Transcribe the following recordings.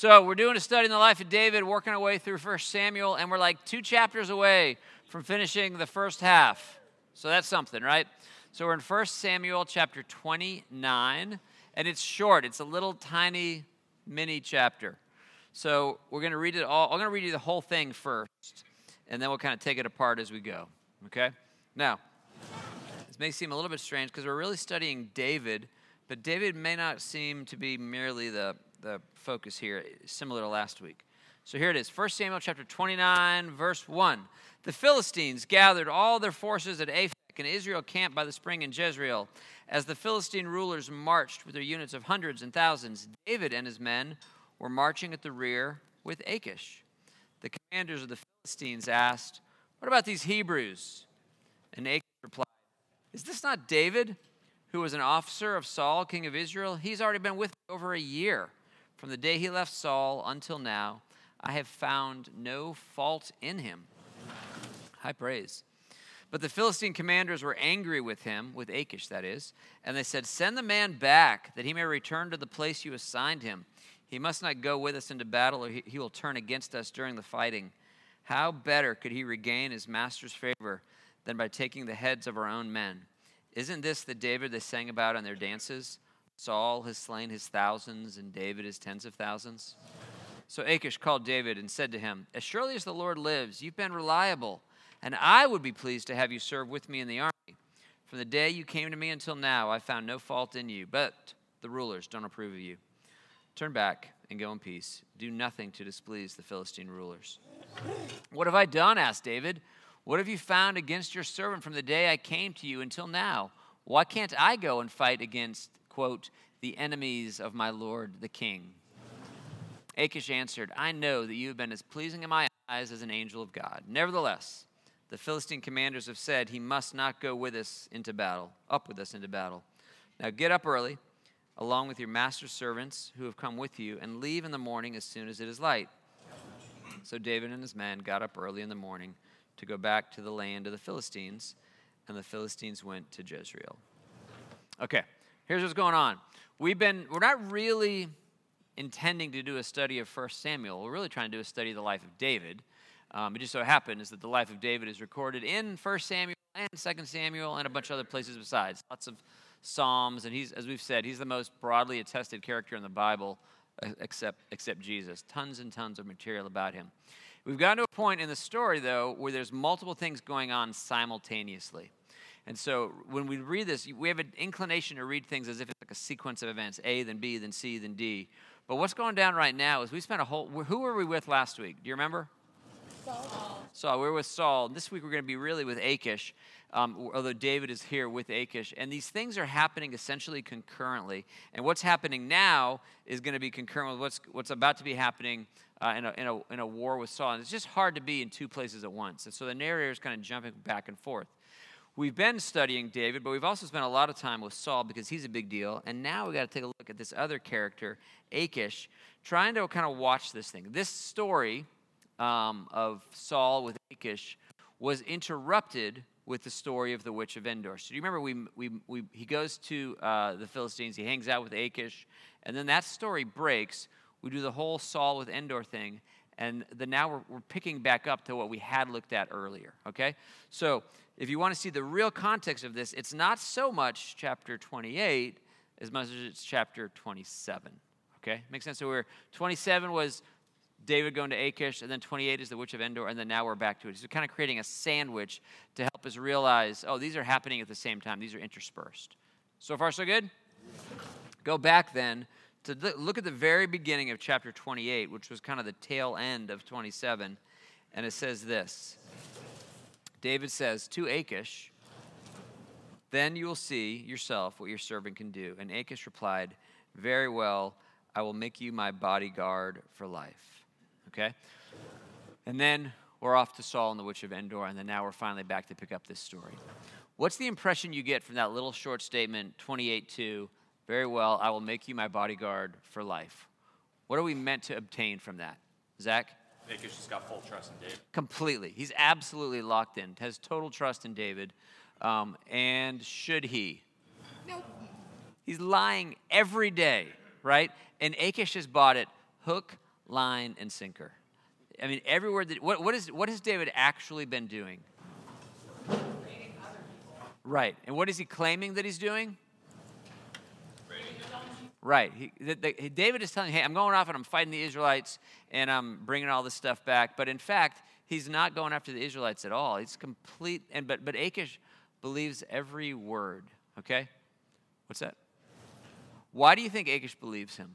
So, we're doing a study in the life of David, working our way through 1 Samuel, and we're like two chapters away from finishing the first half. So, that's something, right? So, we're in 1 Samuel chapter 29, and it's short. It's a little tiny mini chapter. So, we're going to read it all. I'm going to read you the whole thing first, and then we'll kind of take it apart as we go, okay? Now, this may seem a little bit strange because we're really studying David, but David may not seem to be merely the, the focus here, similar to last week. So here it is 1 Samuel chapter 29, verse 1. The Philistines gathered all their forces at Aphek, and Israel camped by the spring in Jezreel. As the Philistine rulers marched with their units of hundreds and thousands, David and his men were marching at the rear with Achish. The commanders of the Philistines asked, What about these Hebrews? And Achish replied, Is this not David, who was an officer of Saul, king of Israel? He's already been with me over a year. From the day he left Saul until now, I have found no fault in him. High praise. But the Philistine commanders were angry with him, with Achish, that is, and they said, Send the man back, that he may return to the place you assigned him. He must not go with us into battle, or he will turn against us during the fighting. How better could he regain his master's favor than by taking the heads of our own men? Isn't this the David they sang about in their dances? Saul has slain his thousands, and David his tens of thousands. So Achish called David and said to him, As surely as the Lord lives, you've been reliable, and I would be pleased to have you serve with me in the army. From the day you came to me until now, I found no fault in you, but the rulers don't approve of you. Turn back and go in peace. Do nothing to displease the Philistine rulers. What have I done? asked David. What have you found against your servant from the day I came to you until now? Why can't I go and fight against, quote, the enemies of my Lord the king? Achish answered, I know that you have been as pleasing in my eyes as an angel of God. Nevertheless, the Philistine commanders have said he must not go with us into battle, up with us into battle. Now get up early along with your master's servants who have come with you, and leave in the morning as soon as it is light. So David and his men got up early in the morning to go back to the land of the Philistines, and the Philistines went to Jezreel. Okay, here's what's going on. We've been, we're not really intending to do a study of 1 Samuel. We're really trying to do a study of the life of David. Um, it just so happens that the life of David is recorded in 1 Samuel and 2 Samuel and a bunch of other places besides. Lots of Psalms, and he's, as we've said, he's the most broadly attested character in the Bible, uh, except, except Jesus. Tons and tons of material about him. We've gotten to a point in the story, though, where there's multiple things going on simultaneously. And so when we read this, we have an inclination to read things as if it's like a sequence of events A, then B, then C, then D. But what's going down right now is we spent a whole. Who were we with last week? Do you remember? Saul. Saul. We were with Saul. This week we're going to be really with Achish um, although David is here with Achish. And these things are happening essentially concurrently. And what's happening now is going to be concurrent with what's, what's about to be happening uh, in, a, in, a, in a war with Saul. And it's just hard to be in two places at once. And so the narrator is kind of jumping back and forth. We've been studying David, but we've also spent a lot of time with Saul because he's a big deal. And now we've got to take a look at this other character, Achish, trying to kind of watch this thing. This story um, of Saul with Achish was interrupted with the story of the witch of Endor. So do you remember we, we, we, he goes to uh, the Philistines, he hangs out with Achish, and then that story breaks. We do the whole Saul with Endor thing, and then now we're, we're picking back up to what we had looked at earlier, okay? So if you want to see the real context of this, it's not so much chapter 28 as much as it's chapter 27, okay? Makes sense? So we're, 27 was David going to Achish, and then 28 is the witch of Endor, and then now we're back to it. So kind of creating a sandwich to help us realize, oh, these are happening at the same time. These are interspersed. So far, so good? Go back then to look at the very beginning of chapter 28, which was kind of the tail end of 27, and it says this David says to Achish, Then you will see yourself what your servant can do. And Achish replied, Very well, I will make you my bodyguard for life okay? And then we're off to Saul and the Witch of Endor, and then now we're finally back to pick up this story. What's the impression you get from that little short statement, 28 2? Very well, I will make you my bodyguard for life. What are we meant to obtain from that? Zach? Achish just got full trust in David. Completely. He's absolutely locked in, has total trust in David. Um, and should he? No. He's lying every day, right? And Achish has bought it hook, line, and sinker. I mean, every word that, what, what, is, what has David actually been doing? Right. And what is he claiming that he's doing? Right. He, the, the, David is telling, hey, I'm going off and I'm fighting the Israelites and I'm bringing all this stuff back. But in fact, he's not going after the Israelites at all. He's complete. And but but Achish believes every word. Okay. What's that? Why do you think Achish believes him?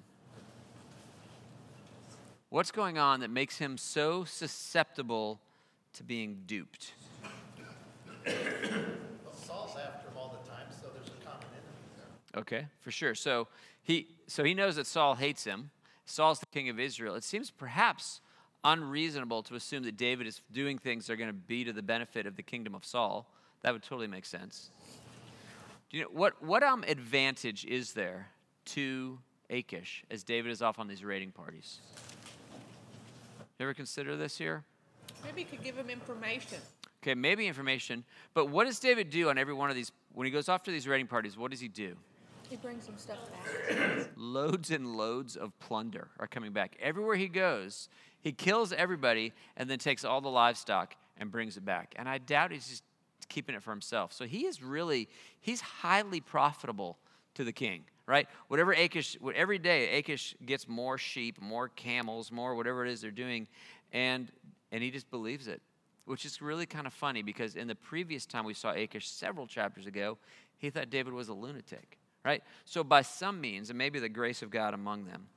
What's going on that makes him so susceptible to being duped? Well, Saul's after him all the time, so there's a common enemy there. Okay, for sure. So he so he knows that Saul hates him. Saul's the king of Israel. It seems perhaps unreasonable to assume that David is doing things that are going to be to the benefit of the kingdom of Saul. That would totally make sense. Do you know what what um advantage is there to Achish as David is off on these raiding parties? You ever consider this here? Maybe you could give him information. Okay, maybe information. But what does David do on every one of these? When he goes off to these raiding parties, what does he do? Some stuff back. Loads and loads of plunder are coming back. Everywhere he goes, he kills everybody and then takes all the livestock and brings it back. And I doubt he's just keeping it for himself. So he is really, he's highly profitable to the king right? Whatever Achish, every day Achish gets more sheep, more camels, more whatever it is they're doing, and and he just believes it, which is really kind of funny because in the previous time we saw Achish several chapters ago, he thought David was a lunatic, right? So by some means, and maybe the grace of God among them,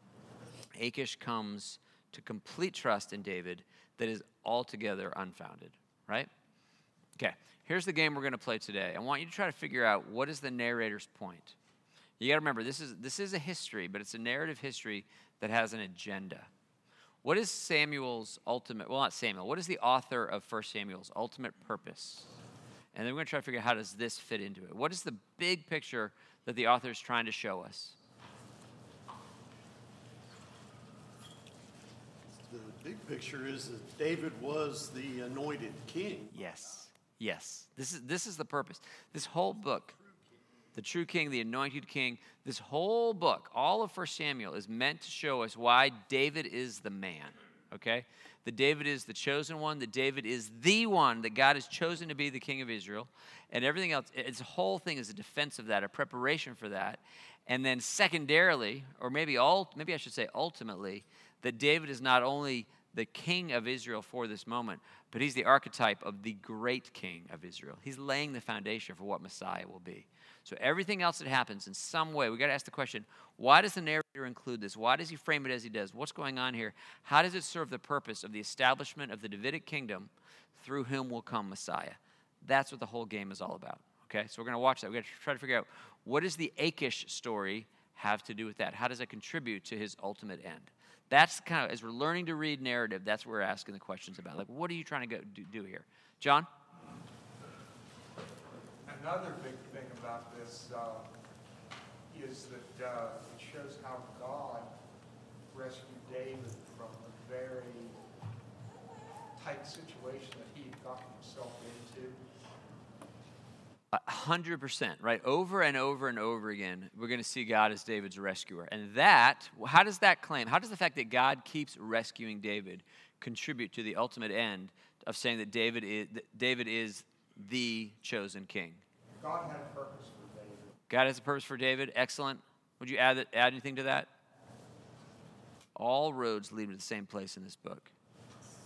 Achish comes to complete trust in David that is altogether unfounded, right? Okay, here's the game we're going to play today. I want you to try to figure out what is the narrator's point. You got to remember, this is, this is a history, but it's a narrative history that has an agenda. What is Samuel's ultimate, well, not Samuel, what is the author of 1 Samuel's ultimate purpose? And then we're going to try to figure out how does this fit into it. What is the big picture that the author is trying to show us? The big picture is that David was the anointed king. Yes. Yes. This is, this is the purpose. This whole book the true king, the anointed king. This whole book, all of 1 Samuel, is meant to show us why David is the man, okay? That David is the chosen one, that David is the one that God has chosen to be the king of Israel, and everything else, its whole thing is a defense of that, a preparation for that. And then secondarily, or maybe all, maybe I should say ultimately, that David is not only the king of Israel for this moment, but he's the archetype of the great king of Israel. He's laying the foundation for what Messiah will be. So everything else that happens in some way, we got to ask the question, why does the narrator include this? Why does he frame it as he does? What's going on here? How does it serve the purpose of the establishment of the Davidic kingdom through whom will come Messiah? That's what the whole game is all about. Okay? So we're going to watch that. We're going to try to figure out what does the Achish story have to do with that? How does it contribute to his ultimate end? That's kind of as we're learning to read narrative, that's what we're asking the questions about. Like, what are you trying to go do, do here? John? Another big thing about this uh, is that uh, it shows how God rescued David from a very tight situation that he had gotten himself into. A hundred percent, right? Over and over and over again, we're going to see God as David's rescuer. And that, how does that claim, how does the fact that God keeps rescuing David contribute to the ultimate end of saying that David is, that David is the chosen king? God had a purpose for David. God has a purpose for David. Excellent. Would you add, add anything to that? All roads lead to the same place in this book.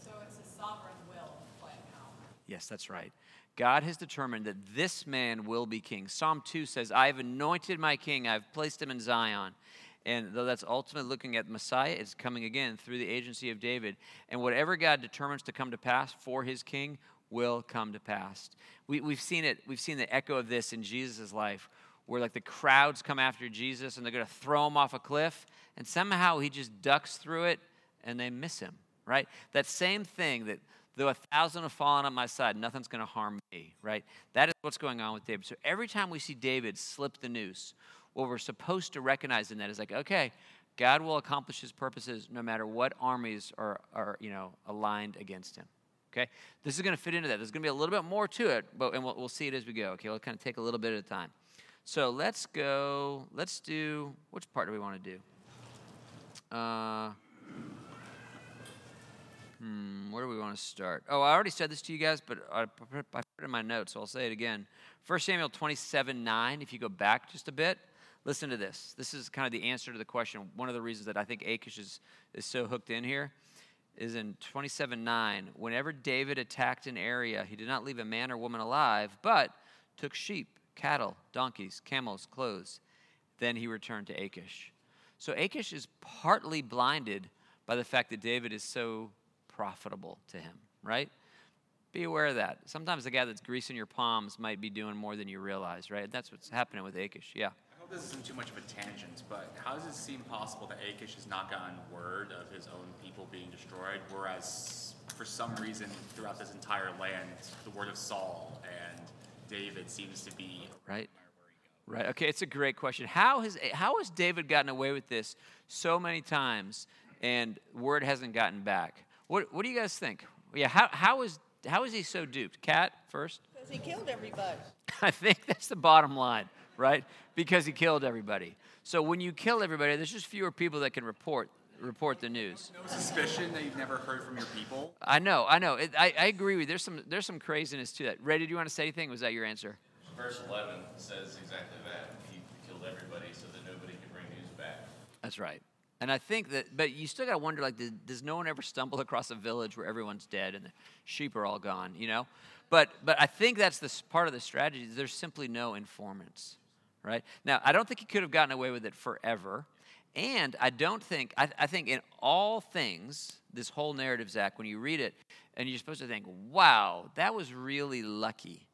So it's a sovereign will playing out. Yes, that's right. God has determined that this man will be king. Psalm 2 says, I have anointed my king, I've placed him in Zion. And though that's ultimately looking at Messiah, it's coming again through the agency of David. And whatever God determines to come to pass for his king will come to pass. We, we've seen it, we've seen the echo of this in Jesus' life, where like the crowds come after Jesus and they're going to throw him off a cliff, and somehow he just ducks through it and they miss him, right? That same thing that though a thousand have fallen on my side, nothing's going to harm me, right? That is what's going on with David. So every time we see David slip the noose, what we're supposed to recognize in that is like, okay, God will accomplish his purposes no matter what armies are, are you know, aligned against him. Okay? This is going to fit into that. There's going to be a little bit more to it, but and we'll, we'll see it as we go. Okay? We'll kind of take a little bit at a time. So let's go. Let's do. Which part do we want to do? Uh, Hmm, where do we want to start? Oh, I already said this to you guys, but I put it in my notes, so I'll say it again. 1 Samuel 27 9, if you go back just a bit, listen to this. This is kind of the answer to the question. One of the reasons that I think Achish is, is so hooked in here is in 27 9. Whenever David attacked an area, he did not leave a man or woman alive, but took sheep, cattle, donkeys, camels, clothes. Then he returned to Achish. So Achish is partly blinded by the fact that David is so profitable to him, right? Be aware of that. Sometimes the guy that's greasing your palms might be doing more than you realize, right? That's what's happening with Achish. Yeah. I hope this isn't too much of a tangent, but how does it seem possible that Achish has not gotten word of his own people being destroyed, whereas for some reason throughout this entire land, the word of Saul and David seems to be Right. Right. Okay, it's a great question. How has how has David gotten away with this so many times and word hasn't gotten back? What what do you guys think? Yeah, how how is how is he so duped? Cat first? Because he killed everybody. I think that's the bottom line, right? Because he killed everybody. So when you kill everybody, there's just fewer people that can report report the news. no suspicion that you've never heard from your people. I know, I know. It, I, I agree with you. There's some there's some craziness to that. Ray, did you want to say anything? Was that your answer? Verse 11 says exactly that. He killed everybody so that nobody could bring news back. That's right. And I think that, but you still got to wonder, like, did, does no one ever stumble across a village where everyone's dead and the sheep are all gone, you know? But, but I think that's the part of the strategy. is There's simply no informants, right? Now, I don't think he could have gotten away with it forever. And I don't think, I, I think in all things, this whole narrative, Zach, when you read it, and you're supposed to think, wow, that was really lucky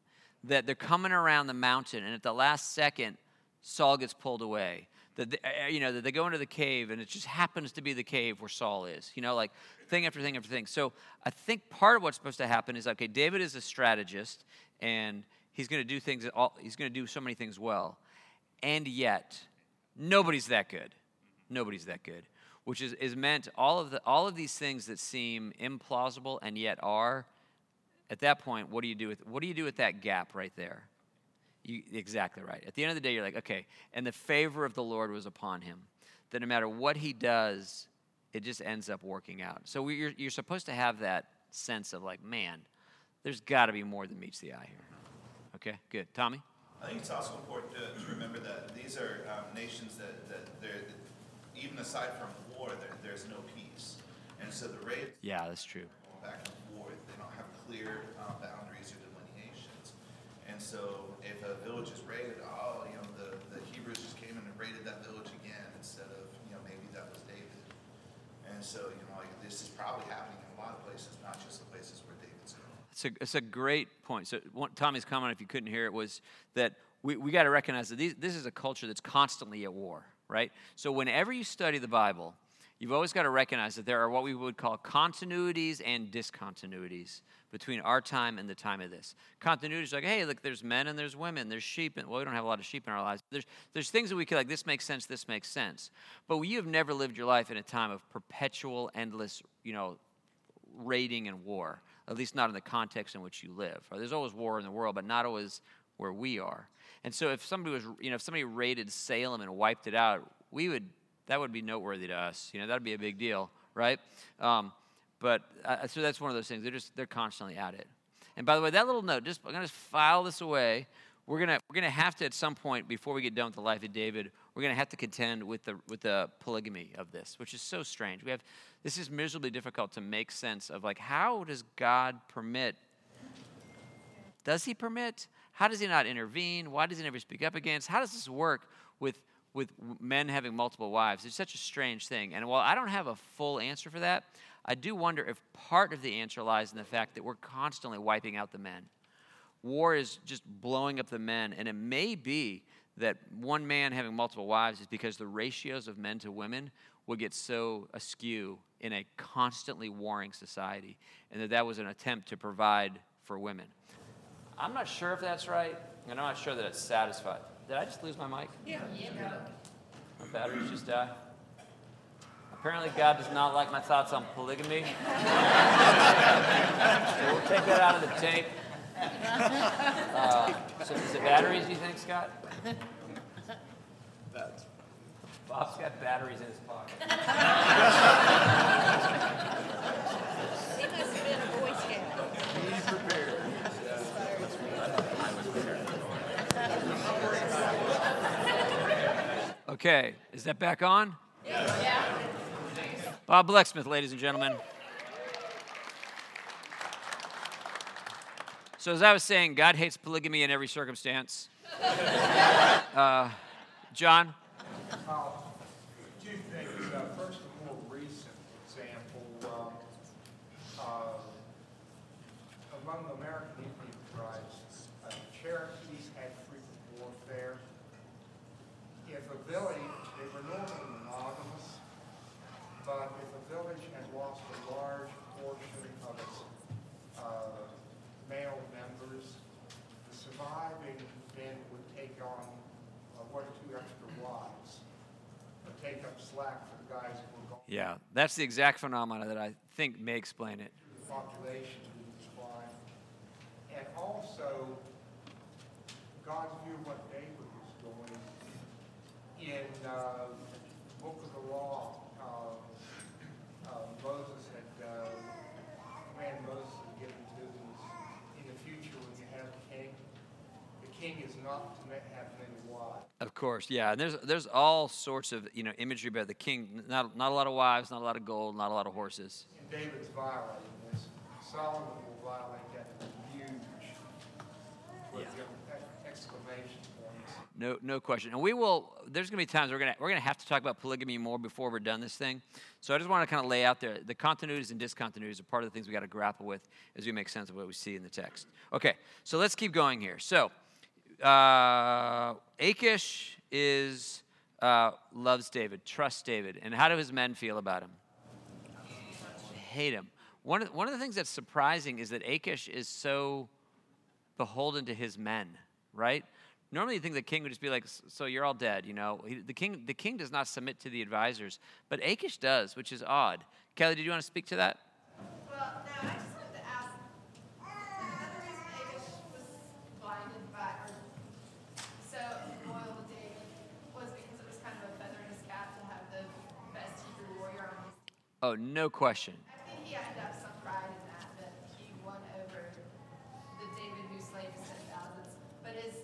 that they're coming around the mountain, and at the last second, Saul gets pulled away. That they, uh, you know that they go into the cave, and it just happens to be the cave where Saul is. You know, like thing after thing after thing. So I think part of what's supposed to happen is okay. David is a strategist, and he's going to do things. All, he's going to do so many things well, and yet nobody's that good. Nobody's that good. Which is, is meant all of the all of these things that seem implausible and yet are at that point, what do you do with what do you do with that gap right there? You, exactly right. At the end of the day, you're like, okay, and the favor of the Lord was upon him. That no matter what he does, it just ends up working out. So we, you're, you're supposed to have that sense of like, man, there's got to be more than meets the eye here. Okay, good. Tommy? I think it's also important to, to remember that these are um, nations that, that they're, even aside from war, there, there's no peace. And so the raids Yeah, that's true. back and forth, they don't have clear um, boundaries or delineations. And so if a village is raided, oh, you know, the, the Hebrews just came in and raided that village again instead of, you know, maybe that was David. And so, you know, like this is probably happening in a lot of places, not just the places where David's going. It's a, it's a great point. So, Tommy's comment, if you couldn't hear it, was that we, we got to recognize that these, this is a culture that's constantly at war, right? So, whenever you study the Bible, you've always got to recognize that there are what we would call continuities and discontinuities between our time and the time of this. Continuities like, hey, look, there's men and there's women, there's sheep, and well, we don't have a lot of sheep in our lives. There's there's things that we could like, this makes sense, this makes sense. But you have never lived your life in a time of perpetual, endless, you know, raiding and war, at least not in the context in which you live. There's always war in the world, but not always where we are. And so if somebody was, you know, if somebody raided Salem and wiped it out, we would, that would be noteworthy to us. You know, that'd be a big deal, right? Um, but uh, so that's one of those things. They're just, they're constantly at it. And by the way, that little note, just, I'm going to file this away. We're going to, we're going to have to, at some point, before we get done with the life of David, we're going to have to contend with the, with the polygamy of this, which is so strange. We have, this is miserably difficult to make sense of, like, how does God permit does he permit? How does he not intervene? Why does he never speak up against? How does this work with, with men having multiple wives? It's such a strange thing. And while I don't have a full answer for that, I do wonder if part of the answer lies in the fact that we're constantly wiping out the men. War is just blowing up the men, and it may be that one man having multiple wives is because the ratios of men to women would get so askew in a constantly warring society, and that that was an attempt to provide for women. I'm not sure if that's right, and I'm not sure that it's satisfied. Did I just lose my mic? Yeah. My batteries just died. Apparently, God does not like my thoughts on polygamy. so we'll take that out of the tape. Uh, so, is it batteries, you think, Scott? That's, Bob's got batteries in his pocket. He must have been a Boy Scout. Be prepared. Okay, is that back on? Bob Blacksmith, ladies and gentlemen. So, as I was saying, God hates polygamy in every circumstance. Uh, John? Uh, Two things. Uh, First, a more recent example. um, Among the American Indian tribes, uh, Cherokees had frequent warfare. If a village, they were normally monogamous, but if a village had lost a large portion of its uh, male members, the surviving men would take on uh, one or two extra wives, or take up slack for the guys who gone. Yeah, that's the exact phenomena that I think may explain it. The population decline. And also, God's view of what David was doing in uh, the book of the law, uh, uh, Moses had, uh, command Moses had given to them is, in the future when you have a king, the king is not to ma- have many wives. Of course, yeah. And there's there's all sorts of you know imagery about the king. Not not a lot of wives, not a lot of gold, not a lot of horses. And David's violating this. Solomon will violate that huge, Yeah. exclamation points. No no question. And we will. There's gonna be times we're gonna we're gonna have to talk about polygamy more before we're done this thing. So I just want to kind of lay out there the continuities and discontinuities are part of the things we got to grapple with as we make sense of what we see in the text. Okay, so let's keep going here. So uh, Achish is uh, loves David, trusts David, and how do his men feel about him? Hate him. One of, one of the things that's surprising is that Achish is so beholden to his men, right? Normally, you think the king would just be like, "So you're all dead," you know. He, the king, the king does not submit to the advisors, but Achish does, which is odd. Kelly, did you want to speak to that? Well, no, I just wanted to ask, another reason Achish was blinded by, or so loyal to David, was because it was kind of a feather in his cap to have the best Hebrew warrior on his Oh, no question. I think he had to have some pride in that, that he won over the David who slayed his ten thousands. But his,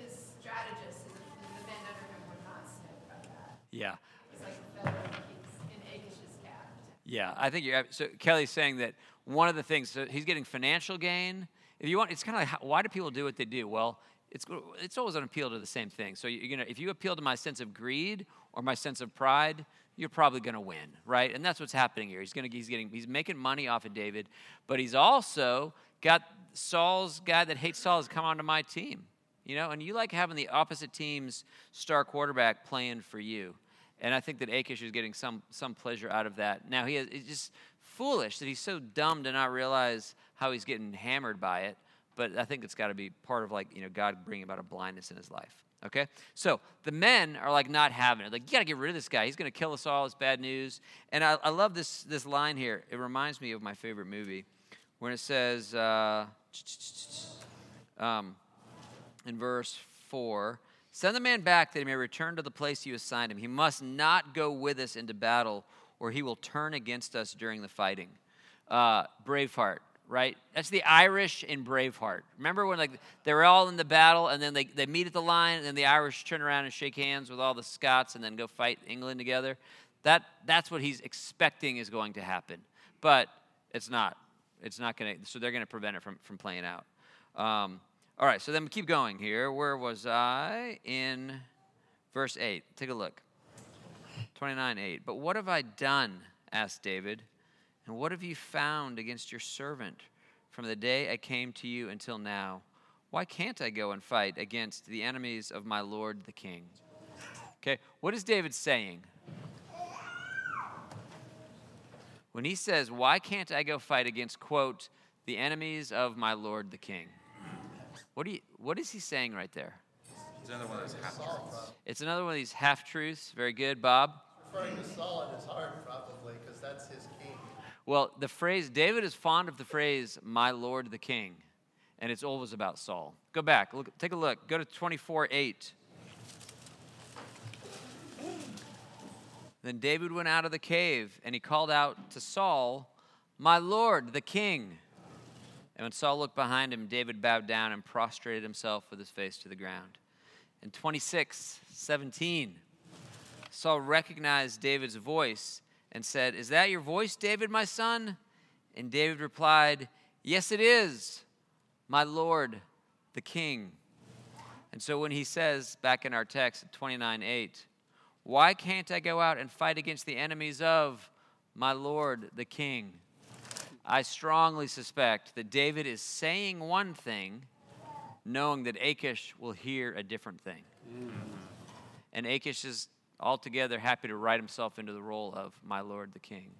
his strategist, his, the men under him were not by that. Yeah, It's like a feather in Keith's- cap. yeah. I think you're uh, so. Kelly's saying that one of the things so he's getting financial gain. If you want, it's kind of like why do people do what they do? Well, it's it's always an appeal to the same thing. So you're gonna if you appeal to my sense of greed or my sense of pride, you're probably gonna win, right? And that's what's happening here. He's gonna he's getting he's making money off of David, but he's also got Saul's guy that hates Saul has come onto my team. You know, and you like having the opposite team's star quarterback playing for you. And I think that Achish is getting some some pleasure out of that. Now he is it's just foolish that he's so dumb to not realize how he's getting hammered by it. But I think it's got to be part of like you know God bringing about a blindness in his life. Okay, so the men are like not having it. Like you got to get rid of this guy. He's going to kill us all. It's bad news. And I, I love this this line here. It reminds me of my favorite movie, when it says. Uh, um, in verse 4 Send the man back that he may return to the place you assigned him. He must not go with us into battle, or he will turn against us during the fighting. Uh, Braveheart, right? That's the Irish in Braveheart. Remember when like they were all in the battle and then they, they meet at the line and then the Irish turn around and shake hands with all the Scots and then go fight England together? That, that's what he's expecting is going to happen. But it's not. It's not going to, so they're going to prevent it from, from playing out. Um, all right, so then we keep going here. Where was I? In verse 8. Take a look. 29 8. But what have I done? asked David. And what have you found against your servant from the day I came to you until now? Why can't I go and fight against the enemies of my Lord the king? Okay, what is David saying? When he says, Why can't I go fight against, quote, the enemies of my Lord the king? What, do you, what is he saying right there? It's another one of those half truths. It's another one of these half truths. Very good, Bob. Referring to Saul in his heart, probably, because that's his king. Well, the phrase, David is fond of the phrase, my Lord the king, and it's always about Saul. Go back, look, take a look. Go to 24 8. Then David went out of the cave, and he called out to Saul, My Lord the king. And when Saul looked behind him, David bowed down and prostrated himself with his face to the ground. In 26 17, Saul recognized David's voice and said, Is that your voice, David, my son? And David replied, Yes, it is, my Lord, the king. And so when he says, back in our text, 29 8, Why can't I go out and fight against the enemies of my Lord, the king? I strongly suspect that David is saying one thing, knowing that Achish will hear a different thing. Mm. And Achish is altogether happy to write himself into the role of my Lord the King.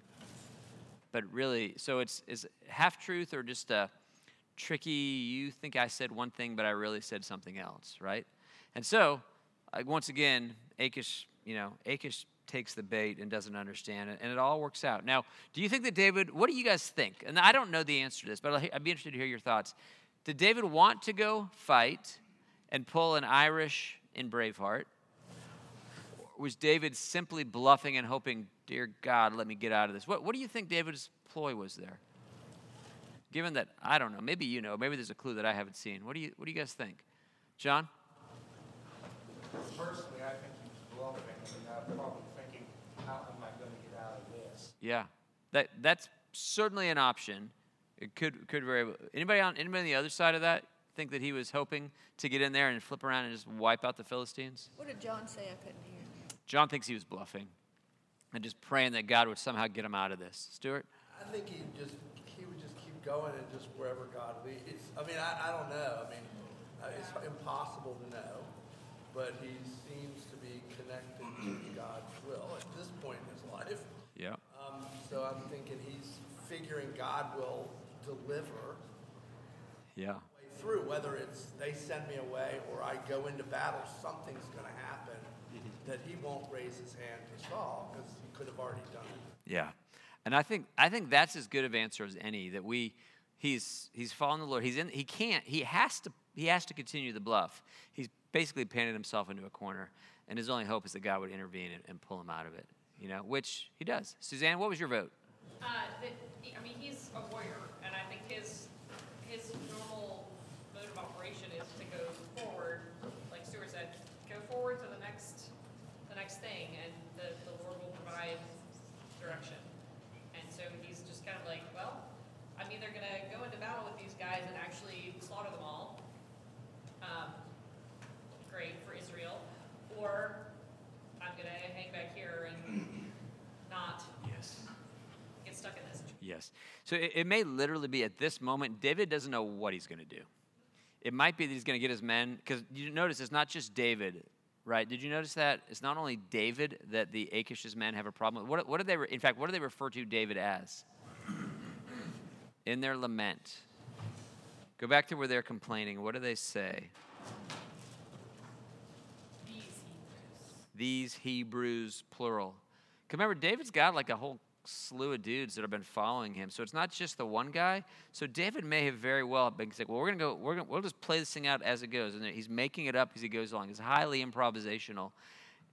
But really, so it's is half truth or just a tricky, you think I said one thing, but I really said something else, right? And so, once again, Achish, you know, Achish takes the bait and doesn't understand it, and it all works out. Now, do you think that David, what do you guys think? And I don't know the answer to this, but I'd be interested to hear your thoughts. Did David want to go fight and pull an Irish in Braveheart? Or was David simply bluffing and hoping, dear God, let me get out of this? What, what do you think David's ploy was there? Given that, I don't know, maybe you know, maybe there's a clue that I haven't seen. What do you, what do you guys think? John? Personally, I think he's bluffing, and I'm probably thinking, how am I gonna get out of this? Yeah, that that's certainly an option. It could could very well- anybody on anybody on the other side of that think that he was hoping to get in there and flip around and just wipe out the Philistines? What did John say? I couldn't hear. John thinks he was bluffing and just praying that God would somehow get him out of this. Stuart? I think he just, he would just keep going and just wherever God leads. I mean, I, I don't know. I mean, uh, it's impossible to know, but he seems to be connected to God's will at this point in his life. Yeah. Um, so I'm thinking he's figuring God will deliver Yeah. way through, whether it's they send me away or I go into battle, something's going to happen that he won't raise his hand to Saul because he could have already done it. Yeah. And I think I think that's as good of answer as any that we he's he's following the Lord. He's in he can't he has to he has to continue the bluff. He's basically painted himself into a corner and his only hope is that God would intervene and, and pull him out of it. You know, which he does. Suzanne, what was your vote? Uh, that, I mean, he's a warrior, and I think his his normal mode of operation is to go forward, like Stuart said, go forward to the next the next thing, and the, the Lord will provide direction. And so he's just kind of like, well, I'm either gonna go into battle with these guys and actually slaughter them all, um, great for Israel, or I'm gonna hang back here and not Yes. get stuck in this. So it, it may literally be at this moment, David doesn't know what he's going to do. It might be that he's going to get his men, because you notice it's not just David, right? Did you notice that? It's not only David that the Achish's men have a problem with. What, what do they, re- in fact, what do they refer to David as? In their lament. Go back to where they're complaining. What do they say? These Hebrews. These Hebrews, plural. remember, David's got like a whole slew of dudes that have been following him. So it's not just the one guy. So David may have very well been like, well, we're going to go, we're gonna, we'll just play this thing out as it goes. And he's making it up as he goes along. It's highly improvisational.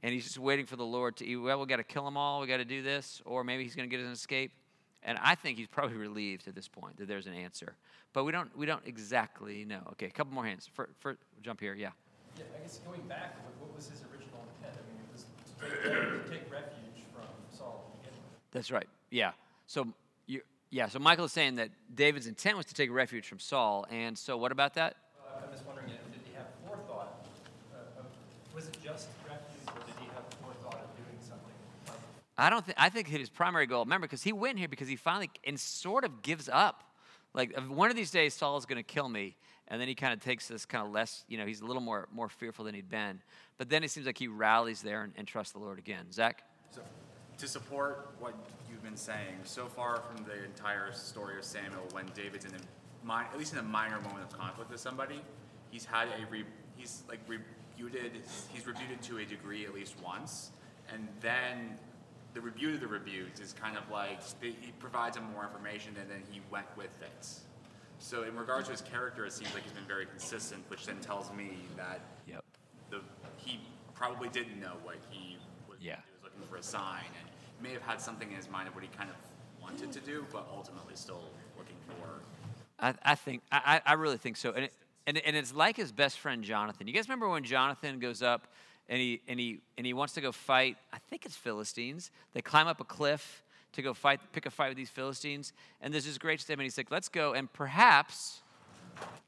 And he's just waiting for the Lord to, well, we got to kill them all. We got to do this. Or maybe he's going to get an escape. And I think he's probably relieved at this point that there's an answer. But we don't, we don't exactly know. Okay, a couple more hands. For, for, jump here, yeah. Yeah, I guess going back, what, was his original intent? I mean, it was to take refuge from Saul to begin with. That's right. Yeah. So you yeah, so Michael is saying that David's intent was to take refuge from Saul, and so what about that? Uh, I'm just wondering, did he have forethought? Uh, of, was it just refuge, or did he have forethought of doing something? Like, I don't think I think his primary goal. Remember, because he went here because he finally and sort of gives up. Like one of these days, Saul is going to kill me, and then he kind of takes this kind of less. You know, he's a little more more fearful than he'd been. But then it seems like he rallies there and, and trusts the Lord again. Zach. So, to support what you've been saying, so far from the entire story of Samuel, when David's in a, mi- at least in a minor moment of conflict with somebody, he's had a re, he's like rebuted, he's rebuted to a degree at least once, and then the rebuke of the rebukes is kind of like he provides him more information, and then he went with it. So in regards to his character, it seems like he's been very consistent, which then tells me that Yep. the he probably didn't know what he was, Yeah. he was looking for a sign, and may have had something in his mind of what he kind of wanted to do, but ultimately still looking for. I, I think I, I really think so, and it, and and it's like his best friend Jonathan. You guys remember when Jonathan goes up and he and he and he wants to go fight. I think it's Philistines. They climb up a cliff to go fight, pick a fight with these Philistines. And there's this great statement. He's like, "Let's go, and perhaps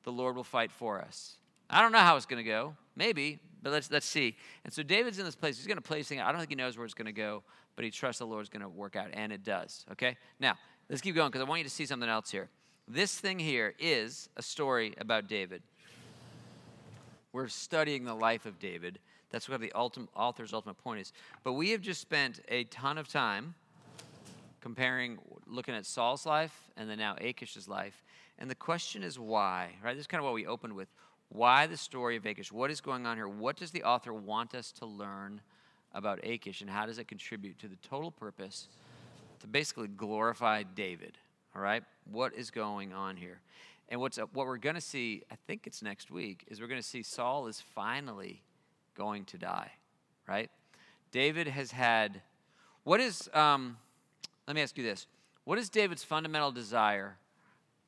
the Lord will fight for us." I don't know how it's going to go. Maybe, but let's let's see. And so David's in this place. He's going to play this thing. I don't think he knows where it's going to go, but he trusts the Lord's going to work out, and it does. Okay. Now let's keep going because I want you to see something else here. This thing here is a story about David. We're studying the life of David. That's what the ultimate, author's ultimate point is. But we have just spent a ton of time comparing, looking at Saul's life and then now Achish's life. And the question is why, right? This is kind of what we opened with. Why the story of Achish? What is going on here? What does the author want us to learn about Achish? And how does it contribute to the total purpose to basically glorify David? All right? What is going on here? And what's what we're going to see, I think it's next week, is we're going to see Saul is finally going to die, right? David has had. What is? Um, let me ask you this: What is David's fundamental desire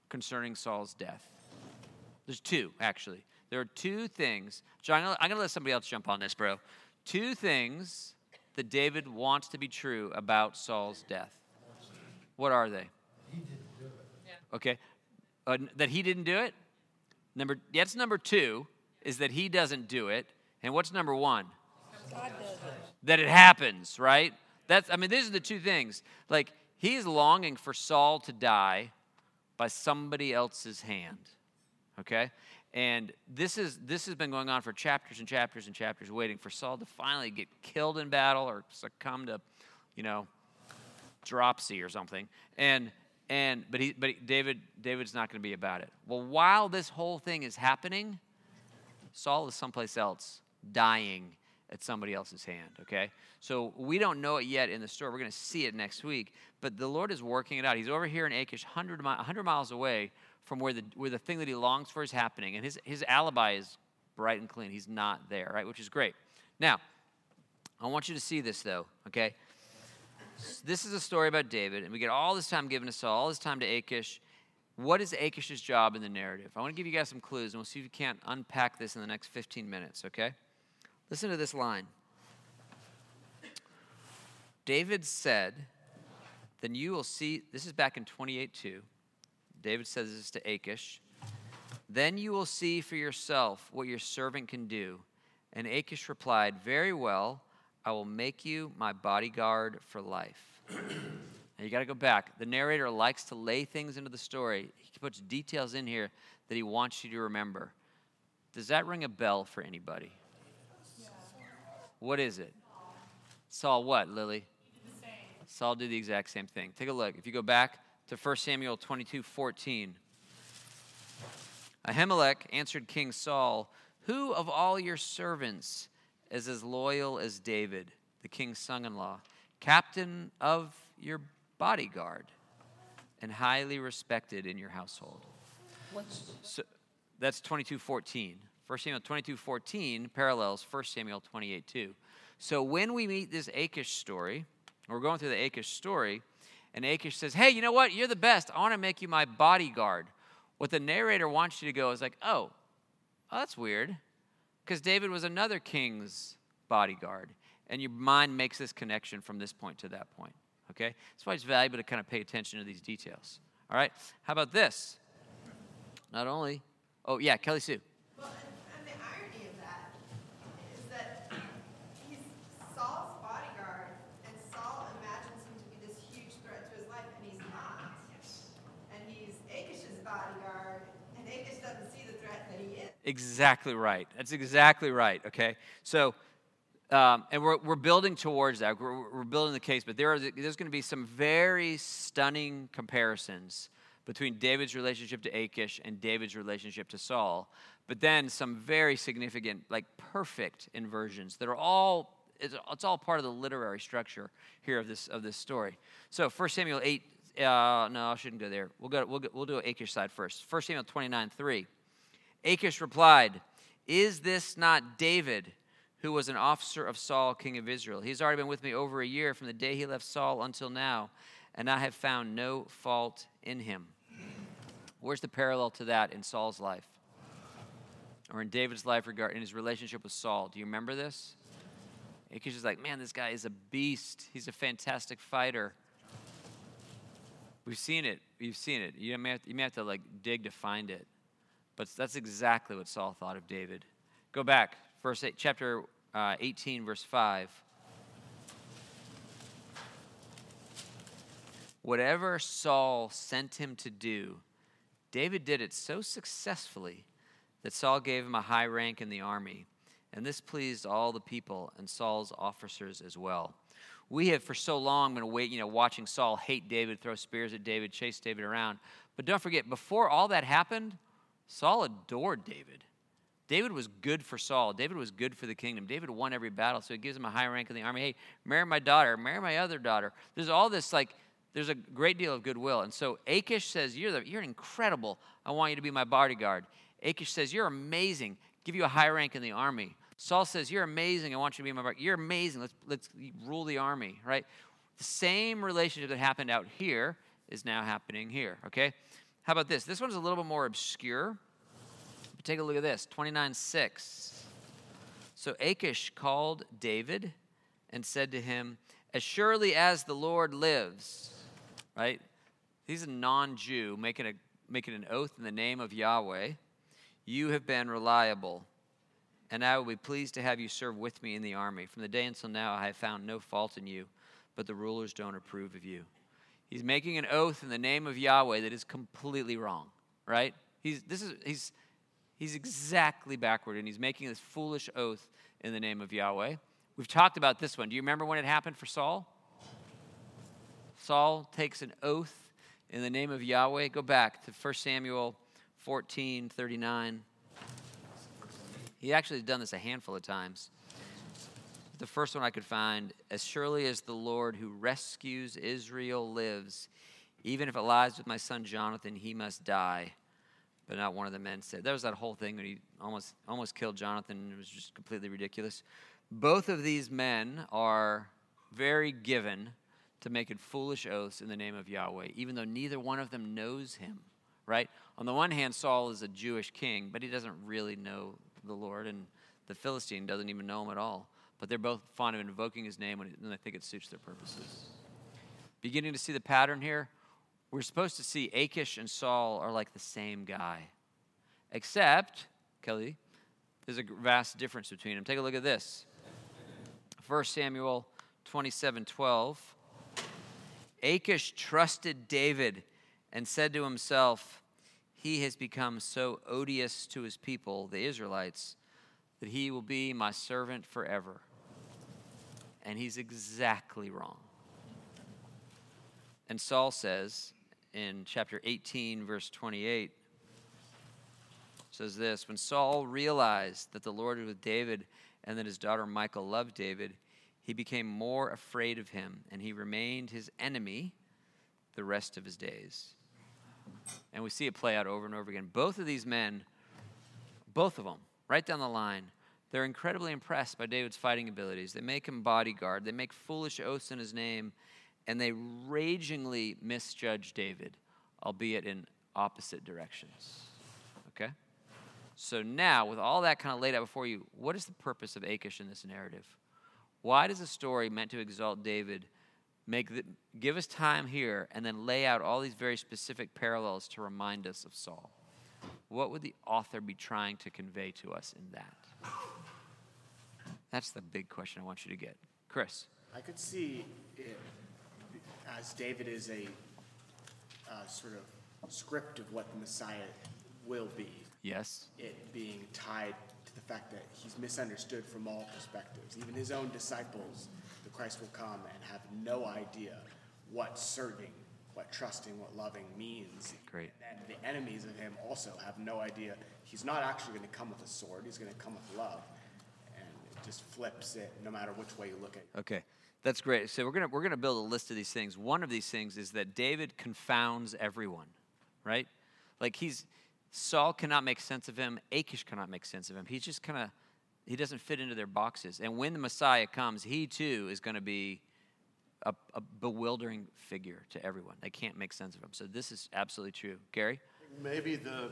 concerning Saul's death? There's two actually. There are two things. John, I'm going to let somebody else jump on this, bro. Two things that David wants to be true about Saul's death. What are they? He didn't do it. Okay. Uh, that he didn't do it? Number that's number 2 is that he doesn't do it. And what's number 1? God does it. That it happens, right? That's I mean these are the two things. Like he's longing for Saul to die by somebody else's hand. Okay? And this is this has been going on for chapters and chapters and chapters waiting for Saul to finally get killed in battle or succumb to, you know, dropsy or something. And and but he but David David's not going to be about it. Well, while this whole thing is happening, Saul is someplace else dying at somebody else's hand, okay? So we don't know it yet in the story. We're going to see it next week, but the Lord is working it out. He's over here in Achish 100, mi- 100 miles away from where the where the thing that he longs for is happening and his his alibi is bright and clean. He's not there, right? Which is great. Now, I want you to see this though, okay? This is a story about David, and we get all this time given to Saul, all this time to Achish. What is Achish's job in the narrative? I want to give you guys some clues, and we'll see if you can't unpack this in the next 15 minutes, okay? Listen to this line. David said, Then you will see, this is back in 28 2. David says this to Achish. Then you will see for yourself what your servant can do. And Achish replied, Very well, I will make you my bodyguard for life. Now you got to go back. The narrator likes to lay things into the story. He puts details in here that he wants you to remember. Does that ring a bell for anybody? What is it? Saul what, Lily? Saul did the exact same thing. Take a look. If you go back to 1 Samuel 22 14, Ahimelech answered King Saul, Who of all your servants is as loyal as David, the king's son in law, captain of your bodyguard, and highly respected in your household? So, that's 22:14. 1 Samuel 22:14 parallels 1 Samuel 28 2. So when we meet this Achish story, we're going through the Achish story, and Achish says, "Hey, you know what? You're the best. I want to make you my bodyguard." What the narrator wants you to go is like, "Oh, oh that's weird," because David was another king's bodyguard, and your mind makes this connection from this point to that point. Okay, that's why it's valuable to kind of pay attention to these details. All right, how about this? Not only, oh yeah, Kelly Sue. Well, and, and the irony of that is that he's Saul's bodyguard, and Saul imagines him to be this huge threat to his life, and he's not. And he's Achish's bodyguard, and Achish doesn't see the threat that he is. Exactly right. That's exactly right. Okay, so. Um, and we're, we're building towards that. We're, we're building the case, but there are, there's going to be some very stunning comparisons between David's relationship to Achish and David's relationship to Saul, but then some very significant, like perfect inversions that are all it's, it's all part of the literary structure here of this of this story. So 1 Samuel 8, uh, no, I shouldn't go there. We'll go we'll, go, we'll do Achish side first. 1 Samuel 29, 3. Achish replied, Is this not David, who was an officer of Saul, king of Israel? He's already been with me over a year from the day he left Saul until now, and I have found no fault in him. Where's the parallel to that in Saul's life? Or in David's life regard in his relationship with Saul? Do you remember this? Achish is like, man, this guy is a beast. He's a fantastic fighter. We've seen it. You've seen it. You may have to, you may have to like dig to find it. But that's exactly what Saul thought of David. Go back, verse eight, chapter uh, 18, verse 5. Whatever Saul sent him to do, David did it so successfully that Saul gave him a high rank in the army. And this pleased all the people and Saul's officers as well. We have for so long been wait, you know, watching Saul hate David, throw spears at David, chase David around. But don't forget, before all that happened, Saul adored David. David was good for Saul. David was good for the kingdom. David won every battle, so he gives him a high rank in the army. Hey, marry my daughter, marry my other daughter. There's all this like there's a great deal of goodwill. And so Achish says, You're, the, you're incredible. I want you to be my bodyguard. Achish says, You're amazing. Give you a high rank in the army. Saul says, You're amazing. I want you to be my bodyguard. You're amazing. Let's, let's rule the army, right? The same relationship that happened out here is now happening here, okay? How about this? This one's a little bit more obscure. But take a look at this 29 6. So Achish called David and said to him, As surely as the Lord lives, right? He's a non Jew making, a, making an oath in the name of Yahweh. You have been reliable, and I will be pleased to have you serve with me in the army. From the day until now, I have found no fault in you, but the rulers don't approve of you. He's making an oath in the name of Yahweh that is completely wrong, right? He's, this is, he's, he's exactly backward, and he's making this foolish oath in the name of Yahweh. We've talked about this one. Do you remember when it happened for Saul? Saul takes an oath in the name of Yahweh. Go back to 1 Samuel 14 39. He actually has done this a handful of times. The first one I could find as surely as the Lord who rescues Israel lives, even if it lies with my son Jonathan, he must die. But not one of the men said. There was that whole thing when he almost almost killed Jonathan. It was just completely ridiculous. Both of these men are very given to making foolish oaths in the name of Yahweh, even though neither one of them knows him, right? On the one hand, Saul is a Jewish king, but he doesn't really know the Lord, and the Philistine doesn't even know him at all. But they're both fond of invoking his name, and I think it suits their purposes. Beginning to see the pattern here, we're supposed to see Achish and Saul are like the same guy. Except, Kelly, there's a vast difference between them. Take a look at this. 1 Samuel 27 12. Achish trusted David and said to himself, He has become so odious to his people, the Israelites, that he will be my servant forever. And he's exactly wrong. And Saul says in chapter 18, verse 28, says this When Saul realized that the Lord was with David and that his daughter Michal loved David, he became more afraid of him, and he remained his enemy the rest of his days. And we see it play out over and over again. Both of these men, both of them, right down the line, they're incredibly impressed by David's fighting abilities. They make him bodyguard, they make foolish oaths in his name, and they ragingly misjudge David, albeit in opposite directions. Okay? So now, with all that kind of laid out before you, what is the purpose of Achish in this narrative? Why does a story meant to exalt David make the, give us time here and then lay out all these very specific parallels to remind us of Saul? What would the author be trying to convey to us in that? That's the big question I want you to get. Chris. I could see it as David is a uh, sort of script of what the Messiah will be. Yes. It being tied to the fact that he's misunderstood from all perspectives. Even his own disciples, the Christ will come and have no idea what serving, what trusting, what loving means. Great. And the enemies of him also have no idea. He's not actually going to come with a sword, he's going to come with love. And it just flips it no matter which way you look at it. Okay. That's great. So we're gonna we're gonna build a list of these things. One of these things is that David confounds everyone, right? Like he's Saul cannot make sense of him. Achish cannot make sense of him. He's just kind of he doesn't fit into their boxes. And when the Messiah comes, he too is going to be a, a bewildering figure to everyone. They can't make sense of him. So this is absolutely true. Gary. Maybe the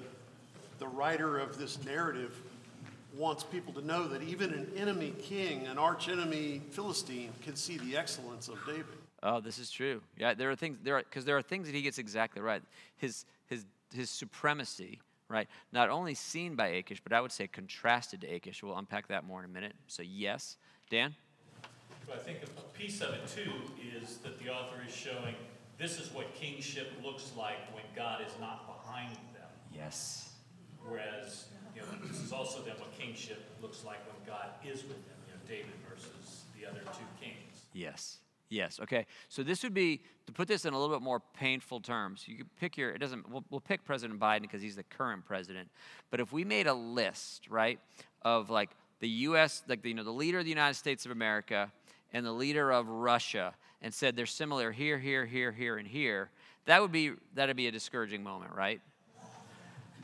the writer of this narrative wants people to know that even an enemy king, an archenemy Philistine, can see the excellence of David. Oh, this is true. Yeah, there are things there are because there are things that he gets exactly right. His his his supremacy, right? Not only seen by Achish, but I would say contrasted to Achish. We'll unpack that more in a minute. So yes, Dan. But I think a piece of it too is that the author is showing this is what kingship looks like when God is not behind them. Yes. Whereas, you know, this is also then what kingship looks like when God is with them. You know, David versus the other two kings. Yes. Yes. Okay. So this would be to put this in a little bit more painful terms. You could pick your. It doesn't. We'll, we'll pick President Biden because he's the current president. But if we made a list, right, of like the U.S., like the, you know, the leader of the United States of America and the leader of Russia, and said they're similar here, here, here, here, and here, that would be that'd be a discouraging moment, right?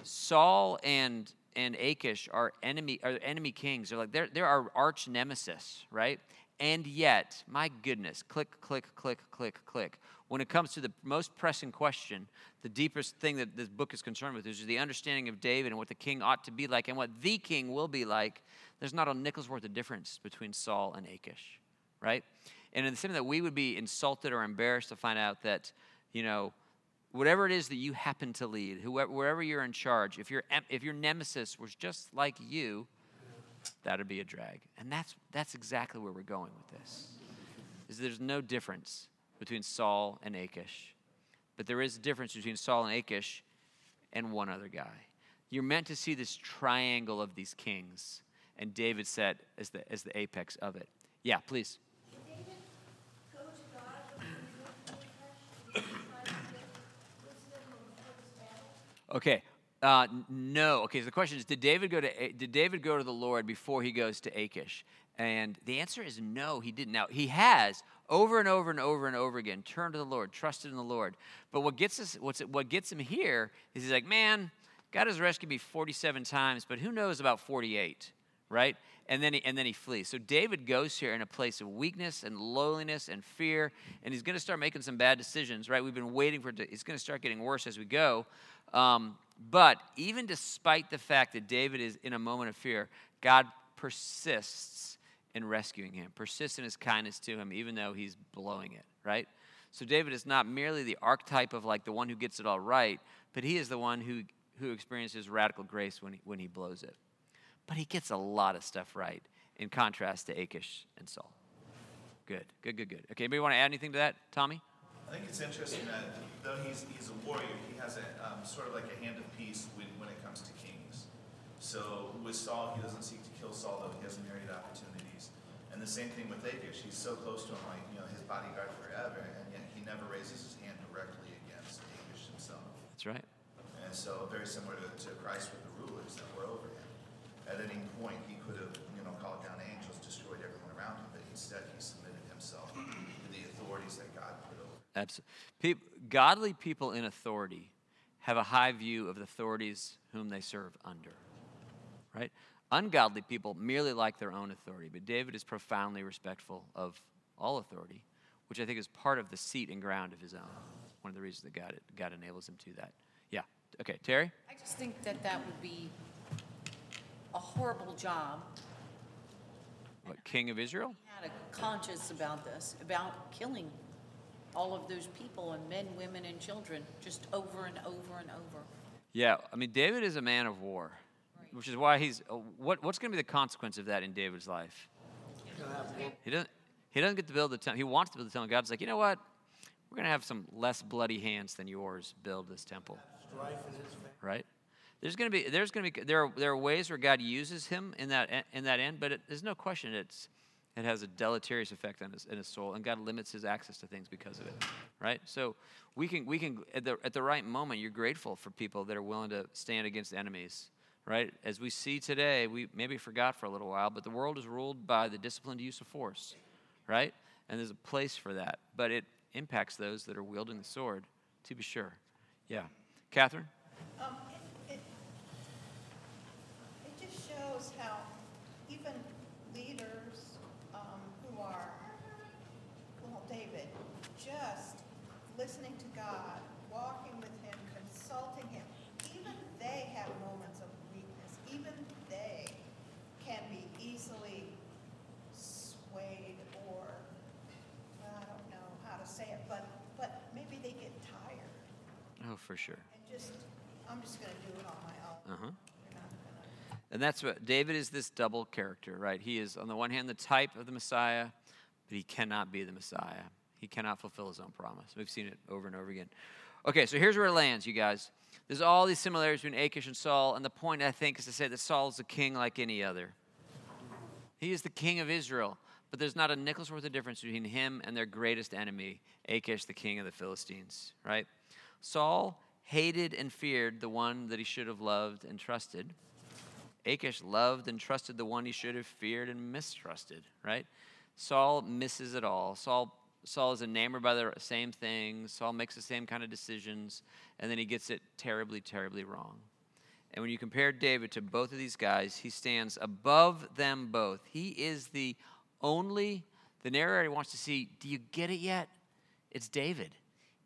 Saul and and Achish are enemy are enemy kings. They're like they're they're our arch nemesis, right? And yet, my goodness, click, click, click, click, click. When it comes to the most pressing question, the deepest thing that this book is concerned with is the understanding of David and what the king ought to be like and what the king will be like. There's not a nickel's worth of difference between Saul and Achish, right? And in the same that we would be insulted or embarrassed to find out that, you know, whatever it is that you happen to lead, whoever, wherever you're in charge, if your if your nemesis was just like you, that'd be a drag. And that's, that's exactly where we're going with this. Is there's no difference between Saul and Achish. But there is a difference between Saul and Achish and one other guy. You're meant to see this triangle of these kings, and David set as the, as the apex of it. Yeah, please. Okay, uh, no. Okay, so the question is, did David go to did David go to the Lord before he goes to Achish? And the answer is no, he didn't. Now he has over and over and over and over again turned to the Lord, trusted in the Lord. But what gets us, what's what gets him here is he's like, man, God has rescued me 47 times, but who knows about 48, right? And then he, and then he flees. So David goes here in a place of weakness and lowliness and fear, and he's going to start making some bad decisions, right? We've been waiting for it. To, it's going to start getting worse as we go. Um, but even despite the fact that David is in a moment of fear, God persists in rescuing him, persists in his kindness to him, even though he's blowing it, right? So David is not merely the archetype of like the one who gets it all right, but he is the one who, who experiences radical grace when he, when he blows it. But he gets a lot of stuff right in contrast to Achish and Saul. Good, good, good, good. Okay, anybody want to add anything to that, Tommy? I think it's interesting that though he's, he's a warrior, he has a um, sort of like a hand of peace when, when it comes to kings. So with Saul, he doesn't seek to kill Saul, though he has myriad opportunities. And the same thing with Achish. He's so close to him, like you know, his bodyguard forever, and yet he never raises his hand directly against Achish himself. That's right. And so very similar to, to Christ with the rulers that were over him. At any point, he could have, you know, called down angels, destroyed everyone around him, but instead he submitted himself to the authorities that God put over. Absolutely. People, godly people in authority have a high view of the authorities whom they serve under. Right? Ungodly people merely like their own authority, but David is profoundly respectful of all authority, which I think is part of the seat and ground of his own. One of the reasons that God, God enables him to that. Yeah. Okay, Terry? I just think that that would be a horrible job. What, King of Israel? Had a conscience about this, about killing all of those people and men, women, and children just over and over and over. Yeah, I mean, David is a man of war, right. which is why he's. Uh, what, what's going to be the consequence of that in David's life? He doesn't. He doesn't get to build the temple. He wants to build the temple. God's like, you know what? We're going to have some less bloody hands than yours build this temple. Right? There's going to be. There's going to be. There are, there are ways where God uses him in that in that end, but it, there's no question it's it has a deleterious effect on his, in his soul, and God limits his access to things because of it, right? So we can, we can at, the, at the right moment, you're grateful for people that are willing to stand against enemies, right? As we see today, we maybe forgot for a little while, but the world is ruled by the disciplined use of force, right? And there's a place for that, but it impacts those that are wielding the sword, to be sure. Yeah. Catherine? Um, shows how even leaders um, who are, well, David, just listening to God, walking with Him, consulting Him, even they have moments of weakness. Even they can be easily swayed or, I don't know how to say it, but, but maybe they get tired. Oh, for sure. And just, I'm just going to do it on my own. Uh huh. And that's what David is this double character, right? He is, on the one hand, the type of the Messiah, but he cannot be the Messiah. He cannot fulfill his own promise. We've seen it over and over again. Okay, so here's where it lands, you guys. There's all these similarities between Achish and Saul, and the point, I think, is to say that Saul is a king like any other. He is the king of Israel, but there's not a nickel's worth of difference between him and their greatest enemy, Achish, the king of the Philistines, right? Saul hated and feared the one that he should have loved and trusted. Achish loved and trusted the one he should have feared and mistrusted, right? Saul misses it all. Saul, Saul is enamored by the same things. Saul makes the same kind of decisions, and then he gets it terribly, terribly wrong. And when you compare David to both of these guys, he stands above them both. He is the only, the narrator wants to see, do you get it yet? It's David.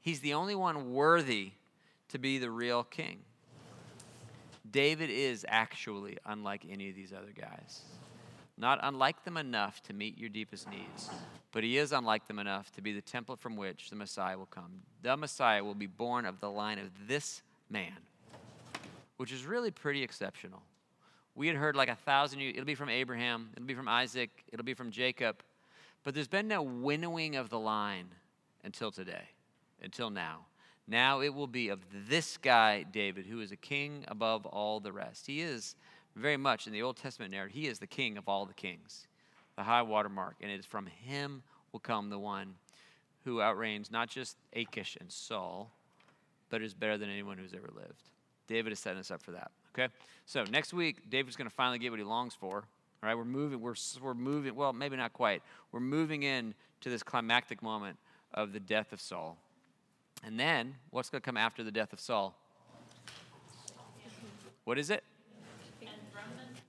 He's the only one worthy to be the real king. David is actually unlike any of these other guys. Not unlike them enough to meet your deepest needs, but he is unlike them enough to be the template from which the Messiah will come. The Messiah will be born of the line of this man, which is really pretty exceptional. We had heard like a thousand years, it'll be from Abraham, it'll be from Isaac, it'll be from Jacob, but there's been no winnowing of the line until today, until now. Now it will be of this guy, David, who is a king above all the rest. He is very much in the Old Testament narrative, he is the king of all the kings, the high water mark. And it is from him will come the one who outreigns not just Achish and Saul, but is better than anyone who's ever lived. David is setting us up for that. Okay? So next week, David's going to finally get what he longs for. All right, we're moving, we're, we're moving, well, maybe not quite. We're moving in to this climactic moment of the death of Saul. And then, what's going to come after the death of Saul? What is it?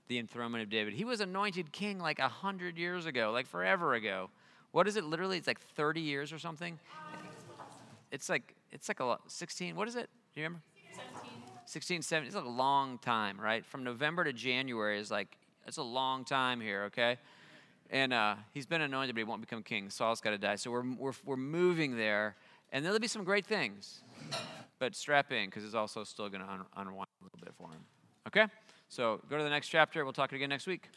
The enthronement of David. He was anointed king like a hundred years ago, like forever ago. What is it? Literally, it's like 30 years or something. It's like it's like a lot, 16. What is it? Do you remember? 16, 17. It's like a long time, right? From November to January is like it's a long time here. Okay. And uh, he's been anointed, but he won't become king. Saul's got to die. So we're, we're, we're moving there. And there'll be some great things. But strap in, because it's also still going to un- unwind a little bit for him. Okay? So go to the next chapter. We'll talk again next week.